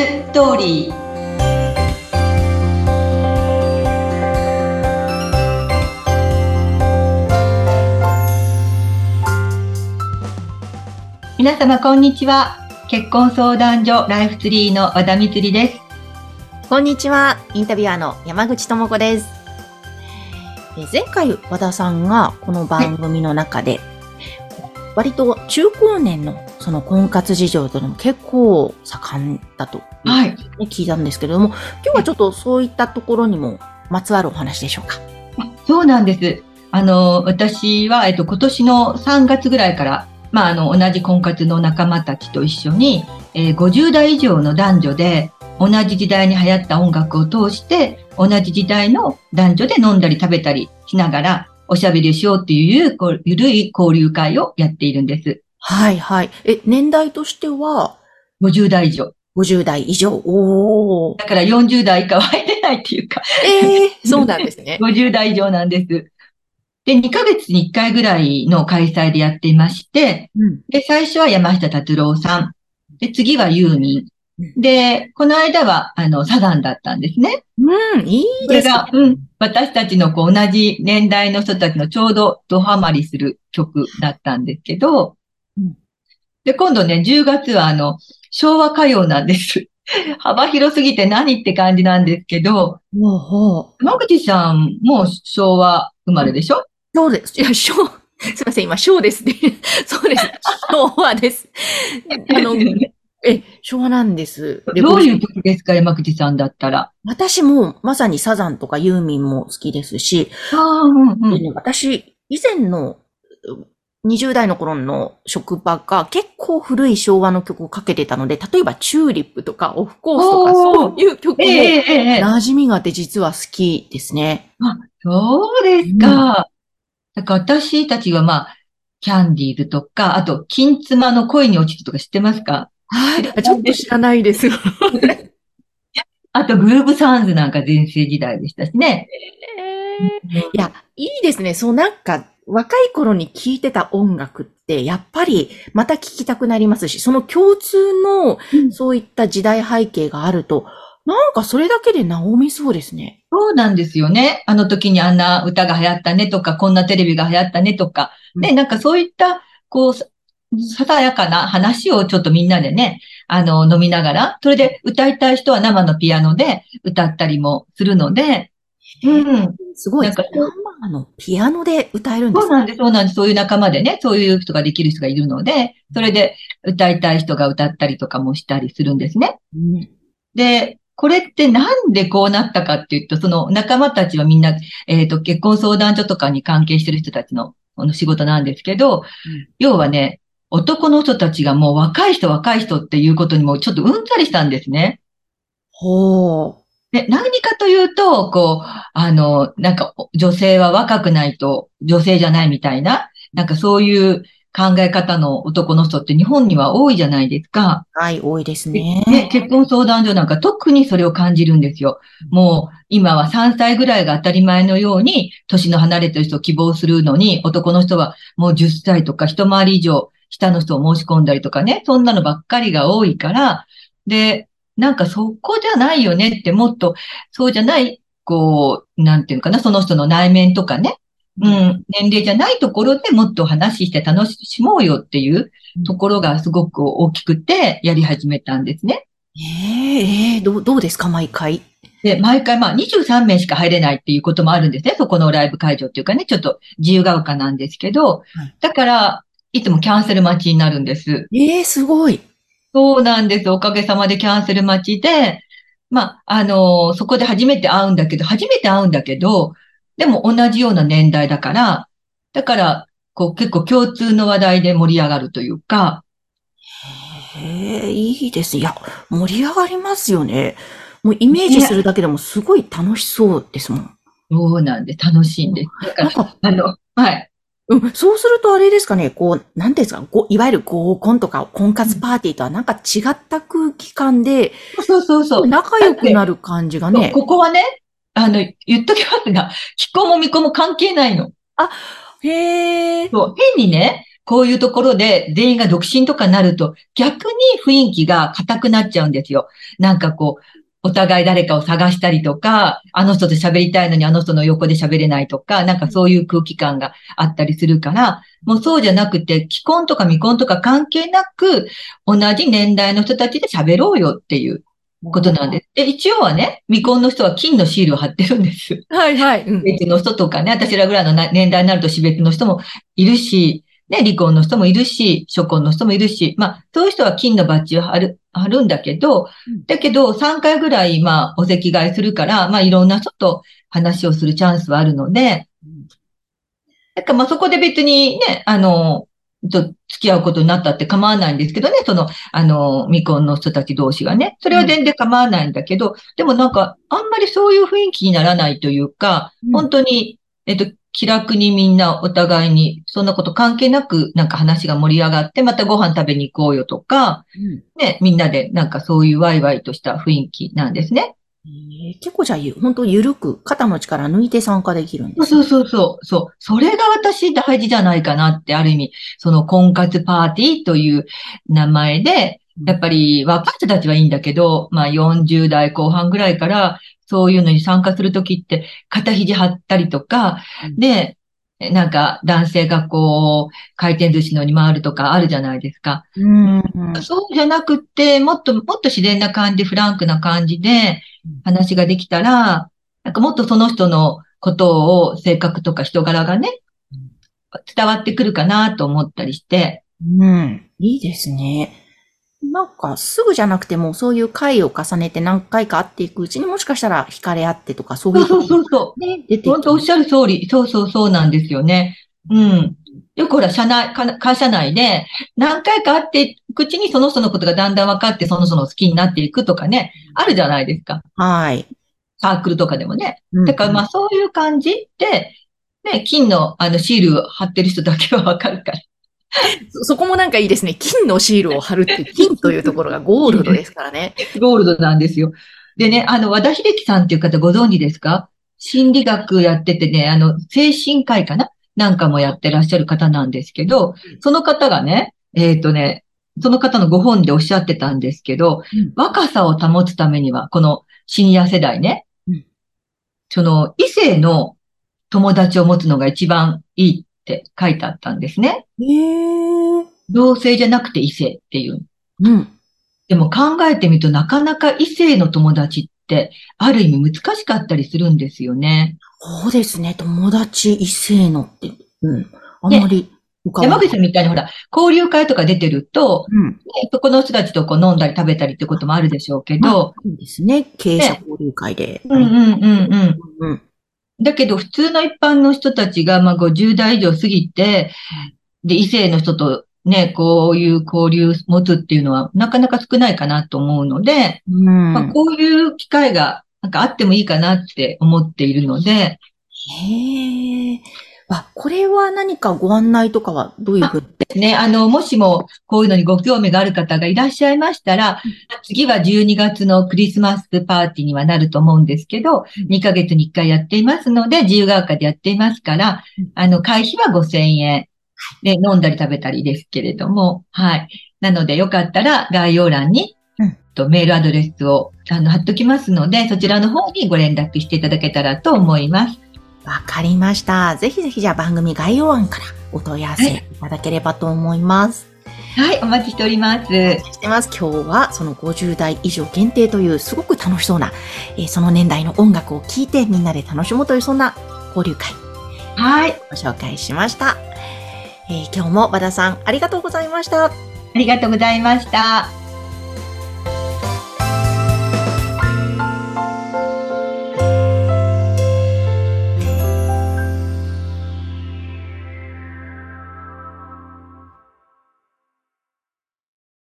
ストーリー皆様こんにちは結婚相談所ライフツリーの和田光ですこんにちは。インタビュアーの山口智子です。え前回、和田さんがこの番組の中で、割と中高年のその婚活事情というのも結構盛んだと、はい聞いたんですけれども、今日はちょっとそういったところにもまつわるお話でしょうか？そうなんです。あの、私は、えっと、今年の3月ぐらいから、まあ、あの、同じ婚活の仲間たちと一緒に、えー50代以上の男女で、同じ時代に流行った音楽を通して、同じ時代の男女で飲んだり食べたりしながら、おしゃべりをしようっていうゆるこゆるい交流会をやっているんです。はいはい。え、年代としては？50代以上。50代以上。おー。だから40代以下は入れないっていうか、ええそうなんですね。50代以上なんです。で、2ヶ月に1回ぐらいの開催でやっていまして、うん。で、最初は山下達郎さん。で、次はユーミン。で、この間は、あの、サザンだったんですね。うん、いいですねこれが、うん、私たちのこう同じ年代の人たちのちょうどドハマりする曲だったんですけどうん、で、今度ね、10月はあの、昭和歌謡なんです。幅広すぎて何って感じなんですけど、ほうほう。山口さんも昭和生まれでしょ？そうです。いや、小、すいません、今、小ですね。そうです。昭和です。あの、え、昭和なんです。でどういう曲ですか、山口さんだったら？私も、まさにサザンとかユーミンも好きですし、ああ、うんうん。私、以前の、う20代の頃の職場が結構古い昭和の曲をかけてたので、例えばチューリップとかオフコースとかそういう曲もええええええ馴染みがあって実は好きですね。そうですか。だから私たちはまあ、キャンディーズとか、あと、金妻の恋に落ちるとか知ってますか？はい。ちょっと知らないです。あと、グルーブサウンズなんか全盛時代でしたしね。いや、いいですね。そうなんか、若い頃に聴いてた音楽って、やっぱりまた聴きたくなりますし、その共通のうんそういった時代背景があると、なんかそれだけで和みそうですね。そうなんですよね。あの時にあんな歌が流行ったねとか、こんなテレビが流行ったねとか、ね、うなんかそういった、こう、さささやかな話をちょっとみんなでね、あの、飲みながら、それで歌いたい人は生のピアノで歌ったりもするので、うん。すごい。なんか生のピアノで歌えるんですね。そうなんです、そうなんです。そういう仲間でね、そういう人ができる人がいるので、それで歌いたい人が歌ったりとかもしたりするんですね。うんで、これってなんでこうなったかっていうと、その仲間たちはみんな、えっ、と、結婚相談所とかに関係してる人たちのこの仕事なんですけど、要はね、男の人たちがもう若い人若い人っていうことにもちょっとうんざりしたんですね。ほで、何かというと、こう、あの、なんか、女性は若くないと女性じゃないみたいな、なんかそういう考え方の男の人って日本には多いじゃないですか。う。はい、多いですでね。ね、結婚相談所なんか特にそれを感じるんですよ。もう今は3歳ぐらいが当たり前のように年の離れてる人を希望するのに男の人はもう10歳とか一回り以上下の人を申し込んだりとかね、そんなのばっかりが多いから、で、なんかそこじゃないよねってもっとそうじゃない、こう、なんていうのかな、その人の内面とかね、うん、年齢じゃないところでもっと話して楽しもうよっていうところがすごく大きくてやり始めたんですね。ええええどう、どうですか、毎回？で、毎回まあ23名しか入れないっていうこともあるんですね。そこのライブ会場っていうかね、ちょっと自由が丘なんですけど、だから、いつもキャンセル待ちになるんです。ええすごい。そうなんです。おかげさまでキャンセル待ちで、まあ、あのそこで初めて会うんだけど、初めて会うんだけど、でも同じような年代だから、だから、こう結構共通の話題で盛り上がるというか、へえ、いいです。いや、盛り上がりますよね。もうイメージするだけでもすごい楽しそうですもん。そうなんです。楽しいんです。だから、なんか、あの、はい。うん、そうするとあれですかね、こう、なんていうんですか、ごいわゆる合コンとか婚活パーティーとはなんか違った空気感で、そうそうそう。仲良くなる感じがね。ここはね、あの、言っときますが、気候も未婚も関係ないの。へえ。そう、変にね、こういうところで全員が独身とかなると逆に雰囲気が硬くなっちゃうんですよ。なんかこう、お互い誰かを探したりとか、あの人と喋りたいのにあの人の横で喋れないとか、なんかそういう空気感があったりするから、もうそうじゃなくて、既婚とか未婚とか関係なく、同じ年代の人たちで喋ろうよっていうことなんです。で、一応はね、未婚の人は金のシールを貼ってるんです。はいはい。別の人とかね、私らぐらいの年代になると死別の人もいるし、ね、離婚の人もいるし、初婚の人もいるし、まあ、そういう人は金のバッジを貼る、貼るんだけど、だけど、3回ぐらい、まあ、お席替えするから、まあ、いろんな人と話をするチャンスはあるので、だからまあ、そこで別にね、あの、と付き合うことになったって構わないんですけどね、その、あの、未婚の人たち同士がね。それは全然構わないんだけど、うん、でもなんか、あんまりそういう雰囲気にならないというか、うん、本当に、えっと、気楽にみんなお互いに、そんなこと関係なく、なんか話が盛り上がって、またご飯食べに行こうよとか、うん、ね、みんなでなんかそういうワイワイとした雰囲気なんですね。えー、結構じゃあ、本当ゆるく肩の力抜いて参加できるんですそうそうそう。そう。それが私大事じゃないかなって、ある意味、その婚活パーティーという名前で、やっぱり若い人たちはいいんだけど、まあ40代後半ぐらいからそういうのに参加するときって、肩肘張ったりとか、で、なんか男性がこう、回転寿司のに回るとかあるじゃないですか。うん、そうじゃなくて、もっと、もっと自然な感じ、フランクな感じで話ができたら、なんかもっとその人のことを、性格とか人柄がね、伝わってくるかなと思ったりして。うん。いいですね。なんか、すぐじゃなくても、そういう回を重ねて何回か会っていくうちにもしかしたら惹かれ合ってとか、そういう。そうそうそう。ね、出て本当おっしゃる通り。そうそうそうなんですよね。うん。よくほら、社内、会社内で、何回か会っていくうちにその人のことがだんだん分かって、その人の好きになっていくとかね、あるじゃないですか。はい。サークルとかでもね。だからまあそういう感じで、ね、金のあのシール貼ってる人だけは分かるから。そこもなんかいいですね。金のシールを貼るって、金というところがゴールドですからね。ゴールドなんですよ。でね、あの、和田秀樹さんっていう方ご存知ですか？心理学やっててね、あの、精神科医かな？なんかもやってらっしゃる方なんですけど、その方がね、えっ、ー、とね、その方のご本でおっしゃってたんですけど、うん、若さを保つためには、このシニア世代ね、うん、その異性の友達を持つのが一番いいって書いてあったんですね。へー。同性じゃなくて異性っていう。うん。でも考えてみるとなかなか異性の友達って、ある意味難しかったりするんですよね。そうですね。友達異性のって、うん。あんまり、山口さんみたいにほら、交流会とか出てると、うん、ね、そこの人たちとこう飲んだり食べたりってこともあるでしょうけど。そうですね。経営者交流会で。うんうんうんうん。うんだけど、普通の一般の人たちが、まあ、50代以上過ぎて、で、異性の人とね、こういう交流持つっていうのは、なかなか少ないかなと思うので、うん、まあ、こういう機会が、なんかあってもいいかなって思っているので。へえ。あ、これは何かご案内とかはどういうふうですね。あの、もしもこういうのにご興味がある方がいらっしゃいましたら、次は12月のクリスマスパーティーにはなると思うんですけど、2ヶ月に1回やっていますので、自由が丘でやっていますから、あの、会費は5000円で飲んだり食べたりですけれども、はい。なのでよかったら概要欄に、とメールアドレスをあの貼っときますので、そちらの方にご連絡していただけたらと思います。わかりました。ぜひぜひじゃあ番組概要欄からお問い合わせいただければと思います。はい、お待ちしております。お待ちしてます。今日はその50代以上限定というすごく楽しそうな、えー、その年代の音楽を聴いてみんなで楽しむというそんな交流会。はい。ご紹介しました。えー、今日も和田さんありがとうございました。ありがとうございました。